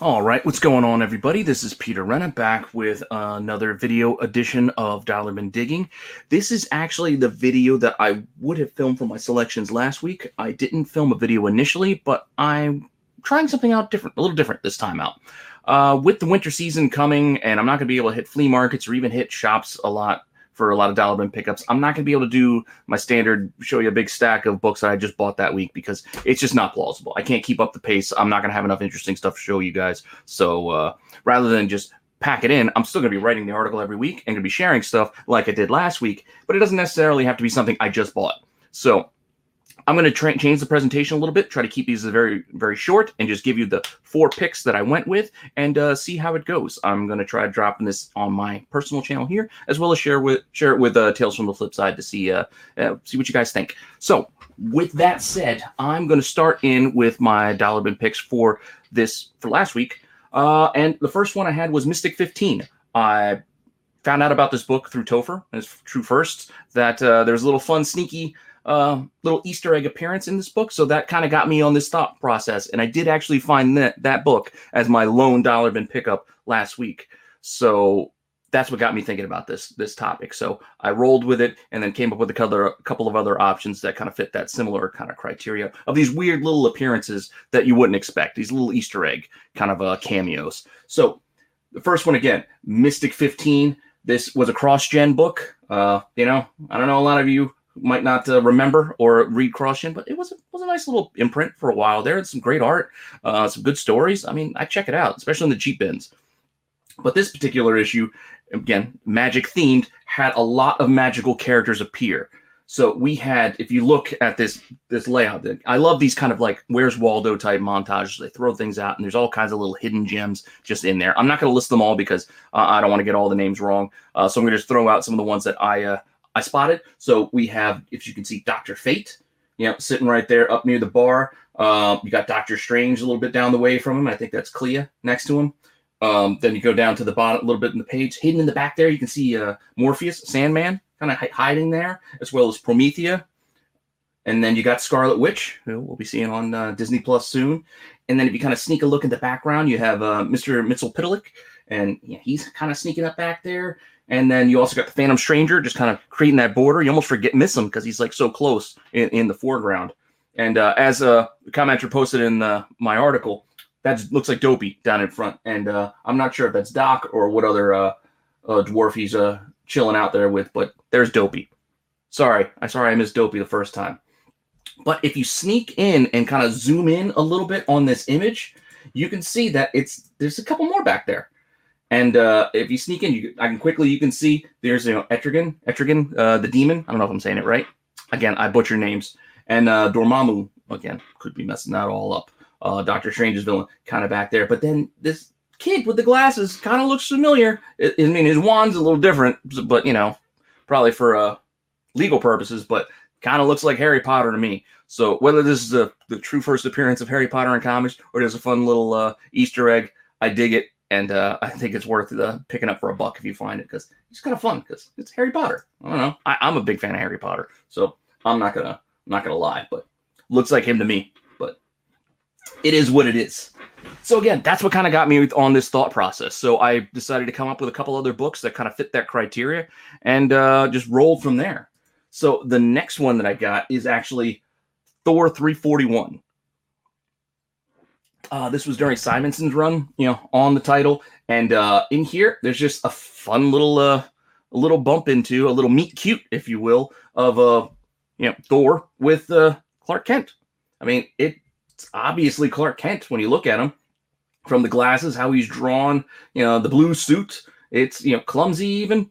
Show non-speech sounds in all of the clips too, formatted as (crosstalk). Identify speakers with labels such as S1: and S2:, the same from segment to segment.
S1: All right, what's going on, everybody? This is Peter Renna back with another video edition of Dollar Bin Digging. This is actually the video that I would have filmed for my selections last week. I didn't film a video initially, but I'm trying something out different, a little different this time out. Uh, with the winter season coming, and I'm not going to be able to hit flea markets or even hit shops a lot for a lot of dollar bin pickups. I'm not going to be able to do my standard show you a big stack of books that I just bought that week because it's just not plausible. I can't keep up the pace. I'm not going to have enough interesting stuff to show you guys. So uh, rather than just pack it in, I'm still going to be writing the article every week and going to be sharing stuff like I did last week, but it doesn't necessarily have to be something I just bought. So I'm going to tra- change the presentation a little bit, try to keep these very, very short, and just give you the four picks that I went with and uh, see how it goes. I'm going to try dropping this on my personal channel here, as well as share with share it with uh, Tales from the Flip Side to see uh, uh, see what you guys think. So, with that said, I'm going to start in with my dollar bin picks for this for last week, uh, and the first one I had was Mystic 15. I found out about this book through Topher, and it's true first that uh, there's a little fun, sneaky uh, little Easter egg appearance in this book. So that kind of got me on this thought process. And I did actually find that, that book as my lone dollar bin pickup last week. So that's what got me thinking about this this topic. So I rolled with it and then came up with a couple, a couple of other options that kind of fit that similar kind of criteria of these weird little appearances that you wouldn't expect, these little Easter egg kind of uh, cameos. So the first one again, Mystic 15. This was a cross gen book. Uh, you know, I don't know a lot of you might not uh, remember or read gen, but it was a, was a nice little imprint for a while there. It's some great art, uh, some good stories. I mean, I check it out, especially in the cheap bins. But this particular issue, again, magic themed, had a lot of magical characters appear. So we had, if you look at this this layout, I love these kind of like Where's Waldo type montages. They throw things out, and there's all kinds of little hidden gems just in there. I'm not going to list them all because uh, I don't want to get all the names wrong. Uh, so I'm going to just throw out some of the ones that I uh, I spotted. So we have, if you can see, Doctor Fate, you know, sitting right there up near the bar. Um, you got Doctor Strange a little bit down the way from him. I think that's Clea next to him. Um, then you go down to the bottom a little bit in the page, hidden in the back there. You can see uh, Morpheus, Sandman, kind of h- hiding there, as well as Promethea. And then you got Scarlet Witch, who we'll be seeing on uh, Disney Plus soon. And then if you kind of sneak a look in the background, you have uh, Mr. Mxyzptlk, and yeah, he's kind of sneaking up back there. And then you also got the Phantom Stranger just kind of creating that border. You almost forget miss him because he's like so close in, in the foreground. And uh, as a uh, commenter posted in uh, my article, that looks like Dopey down in front. And uh, I'm not sure if that's Doc or what other uh, dwarf he's chilling out there with, but there's Dopey. Sorry, I sorry I missed Dopey the first time. But if you sneak in and kind of zoom in a little bit on this image, you can see that it's there's a couple more back there. And uh, if you sneak in, you I can quickly you can see there's you know Etrigan, Etrigan, uh, the demon. I don't know if I'm saying it right. Again, I butcher names. And uh, Dormammu again could be messing that all up. Uh, Doctor Strange's villain kind of back there, but then this kid with the glasses kind of looks familiar. I, I mean, his wand's a little different, but you know, probably for uh, legal purposes, but kind of looks like Harry Potter to me. So whether this is the, the true first appearance of Harry Potter in comics or there's a fun little uh, Easter egg, I dig it and uh, I think it's worth uh, picking up for a buck if you find it because it's kind of fun because it's Harry Potter. I don't know. I, am a big fan of Harry Potter, so I'm not gonna I'm not gonna lie, but looks like him to me. But it is what it is. So again, that's what kind of got me on this thought process. So I decided to come up with a couple other books that kind of fit that criteria, and uh, just rolled from there. So the next one that I got is actually Thor 341. Uh, this was during Simonson's run, you know, on the title, and uh, in here there's just a fun little uh, a little bump into a little meet cute, if you will, of uh, you know, Thor with uh, Clark Kent. I mean, it's obviously Clark Kent when you look at him from the glasses, how he's drawn, you know, the blue suit. It's you know clumsy even.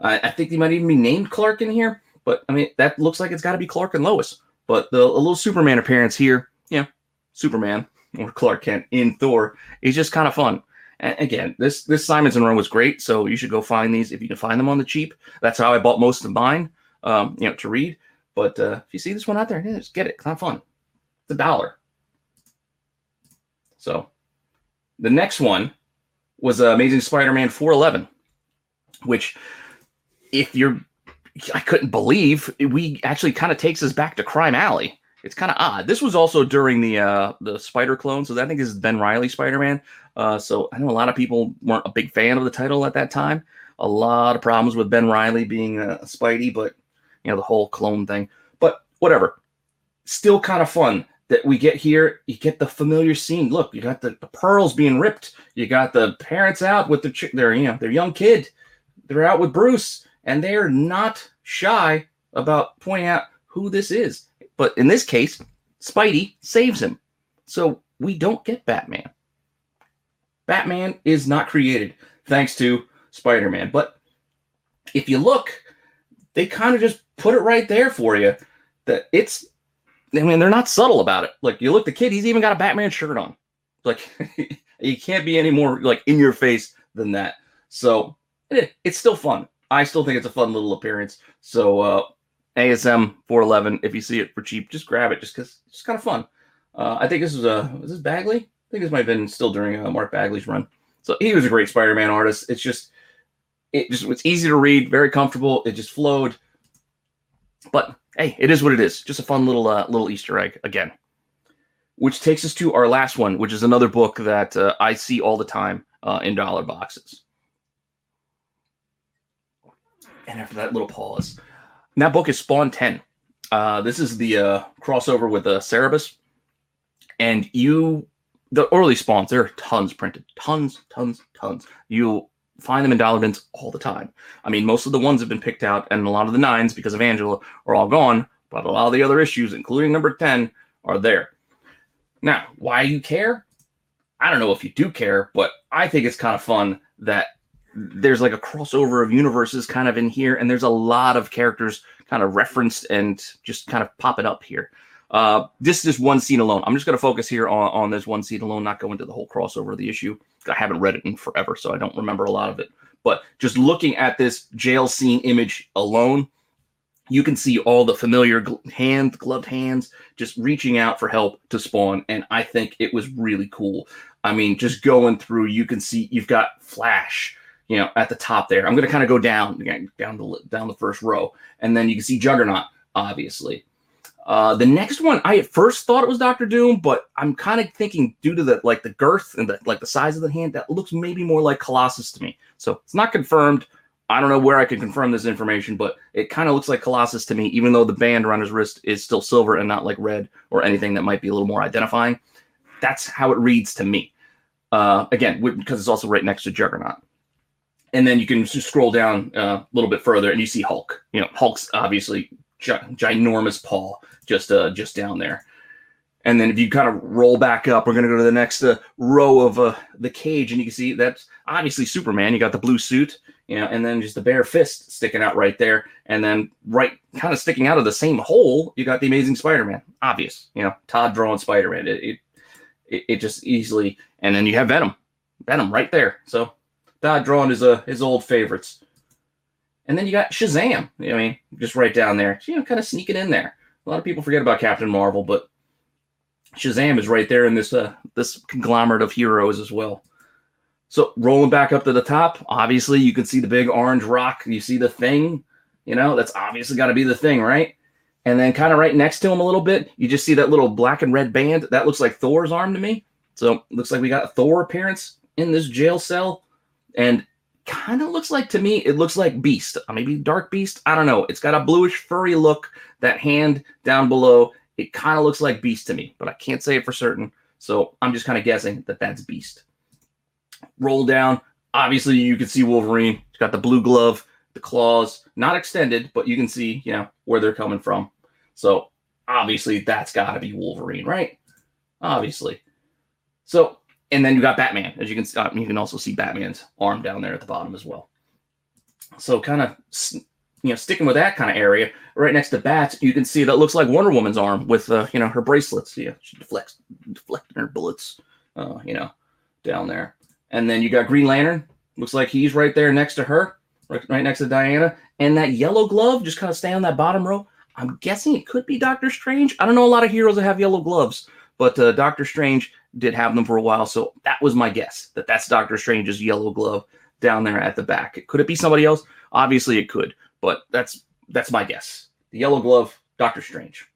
S1: I, I think he might even be named Clark in here, but I mean that looks like it's got to be Clark and Lois. But the a little Superman appearance here, yeah, Superman or Clark Kent in Thor is just kind of fun. And again, this this Simonson run was great, so you should go find these if you can find them on the cheap. That's how I bought most of mine, um, you know, to read. But uh, if you see this one out there, yeah, just get it. It's not fun. It's a dollar. So the next one was uh, Amazing Spider-Man 411, which if you're I couldn't believe we actually kind of takes us back to Crime Alley it's kind of odd. This was also during the uh, the Spider clone, so I think this is Ben Reilly Spider Man. Uh, so I know a lot of people weren't a big fan of the title at that time. A lot of problems with Ben Reilly being a Spidey, but you know the whole clone thing. But whatever, still kind of fun that we get here. You get the familiar scene. Look, you got the, the pearls being ripped. You got the parents out with their their you know their young kid. They're out with Bruce, and they are not shy about pointing out who this is but in this case, Spidey saves him. So we don't get Batman. Batman is not created thanks to Spider Man. But if you look, they kind of just put it right there for you that it's, I mean, they're not subtle about it. Like you look, the kid, he's even got a Batman shirt on. Like (laughs) you can't be any more like in your face than that. So it, it's still fun. I still think it's a fun little appearance. So uh, ASM 411. If you see it for cheap, just grab it just because it's kind of fun. Uh, I think this is a is this Bagley? I think this might have been still during uh, Mark Bagley's run. So he was a great Spider-Man artist. It's just it just it's easy to read, very comfortable. It just flowed. But hey, it is what it is. Just a fun little uh, little Easter egg again. Which takes us to our last one, which is another book that uh, I see all the time uh, in dollar boxes. And after that little pause, and that book is Spawn 10. Uh, this is the uh, crossover with uh, Cerebus. And you, the early spawns, there are tons printed. Tons, tons, tons. You'll find them in dollar bins all the time. I mean, most of the ones have been picked out, and a lot of the nines, because of Angela, are all gone. But a lot of the other issues, including number 10, are there. Now, why you care? I don't know if you do care, but I think it's kind of fun that there's like a crossover of universes kind of in here, and there's a lot of characters kind of referenced and just kind of popping up here. Uh, this is one scene alone. I'm just going to focus here on, on this one scene alone, not go into the whole crossover of the issue. I haven't read it in forever, so I don't remember a lot of it. But just looking at this jail scene image alone, you can see all the familiar hand, gloved hands just reaching out for help to Spawn. And I think it was really cool. I mean, just going through, you can see you've got Flash, you know, at the top there. I'm going to kind of go down, again, down the down the first row, and then you can see Juggernaut, obviously. Uh, the next one, I at first thought it was Doctor Doom, but I'm kind of thinking due to the like the girth and the like the size of the hand, that looks maybe more like Colossus to me. So it's not confirmed. I don't know where I can confirm this information, but it kind of looks like Colossus to me, even though the band around his wrist is still silver and not like red or anything that might be a little more identifying. That's how it reads to me. Uh, again, because it's also right next to Juggernaut and then you can just scroll down uh, a little bit further and you see Hulk. You know, Hulk's obviously gi- ginormous paw just uh, just down there. And then if you kind of roll back up, we're going to go to the next uh, row of uh, the cage, and you can see that's obviously Superman. You got the blue suit, you know, and then just the bare fist sticking out right there, and then right kind of sticking out of the same hole, you got the Amazing Spider-Man. Obvious, you know, Todd drawing Spider-Man. It, it it just easily, and then you have Venom, Venom right there. So Todd drawing his uh, his old favorites. And then you got Shazam. You know I mean, just right down there. You know, kind of sneaking in there. A lot of people forget about Captain Marvel, but Shazam is right there in this uh, this conglomerate of heroes as well. So rolling back up to the top, obviously you can see the big orange rock. You see the thing, you know, that's obviously got to be the thing, right? And then kind of right next to him a little bit, you just see that little black and red band. That looks like Thor's arm to me. So looks like we got Thor appearance in this jail cell and kind of looks like to me it looks like beast. Uh, maybe dark beast? I don't know. It's got a bluish furry look that hand down below. It kind of looks like beast to me but i can't say it for certain. So i'm just kind of guessing that that's beast. Roll down. Obviously you can see wolverine. He's got the blue glove the claws. Not extended but you can see you know where they're coming from. So obviously that's got to be wolverine right? Obviously. So and then you got Batman, as you can uh, you can also see Batman's arm down there at the bottom as well. So kind of you know sticking with that kind of area, right next to Bats, you can see that looks like Wonder Woman's arm with uh, you know her bracelets. Yeah, she deflects deflecting her bullets, uh, you know, down there. And then you got Green Lantern. Looks like he's right there next to her, right, right next to Diana. And that yellow glove just kind of stay on that bottom row. I'm guessing it could be Doctor Strange. I don't know a lot of heroes that have yellow gloves, but uh, Doctor Strange did have them for a while. So that was my guess that that's Doctor Strange's yellow glove down there at the back. Could it be somebody else? Obviously, it could, but that's that's my guess. The yellow glove, Doctor Strange.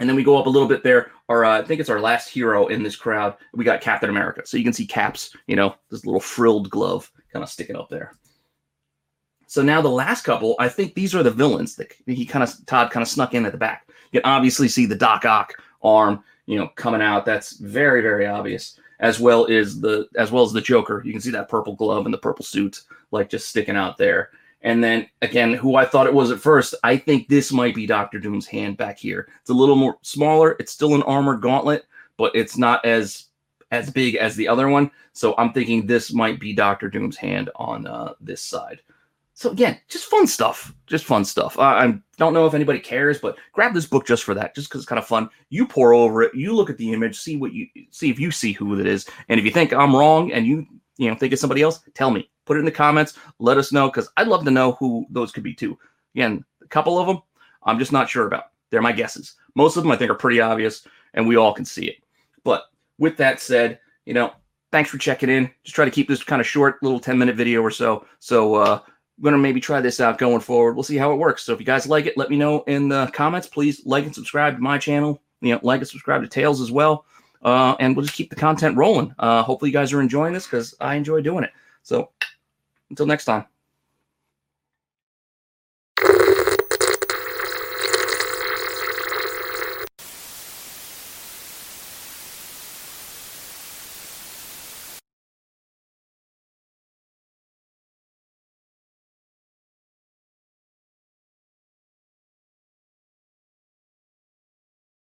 S1: And then we go up a little bit there. Our uh, I think it's our last hero in this crowd. We got Captain America. So you can see Caps, you know, this little frilled glove kind of sticking up there. So now the last couple, I think these are the villains that he kind of Todd kind of snuck in at the back. You can obviously see the Doc Ock arm, you know, coming out. That's very very obvious. As well as the as well as the Joker. You can see that purple glove and the purple suit like just sticking out there. And then again, who I thought it was at first, I think this might be Doctor Doom's hand back here. It's a little more smaller. It's still an armored gauntlet, but it's not as as big as the other one. So I'm thinking this might be Doctor Doom's hand on uh, this side. So again, just fun stuff, just fun stuff. Uh, I don't know if anybody cares, but grab this book just for that, just because it's kind of fun. You pore over it, you look at the image, see what you see if you see who it is, and if you think I'm wrong and you you know think it's somebody else, tell me. Put it in the comments. Let us know because I'd love to know who those could be too. Again, a couple of them I'm just not sure about. They're my guesses. Most of them I think are pretty obvious, and we all can see it. But with that said, you know, thanks for checking in. Just try to keep this kind of short, little 10 minute video or so. So uh, I'm gonna maybe try this out going forward. We'll see how it works. So if you guys like it, let me know in the comments. Please like and subscribe to my channel. You know, like and subscribe to Tales as well. Uh, and we'll just keep the content rolling. Uh, hopefully you guys are enjoying this because I enjoy doing it. So until next time.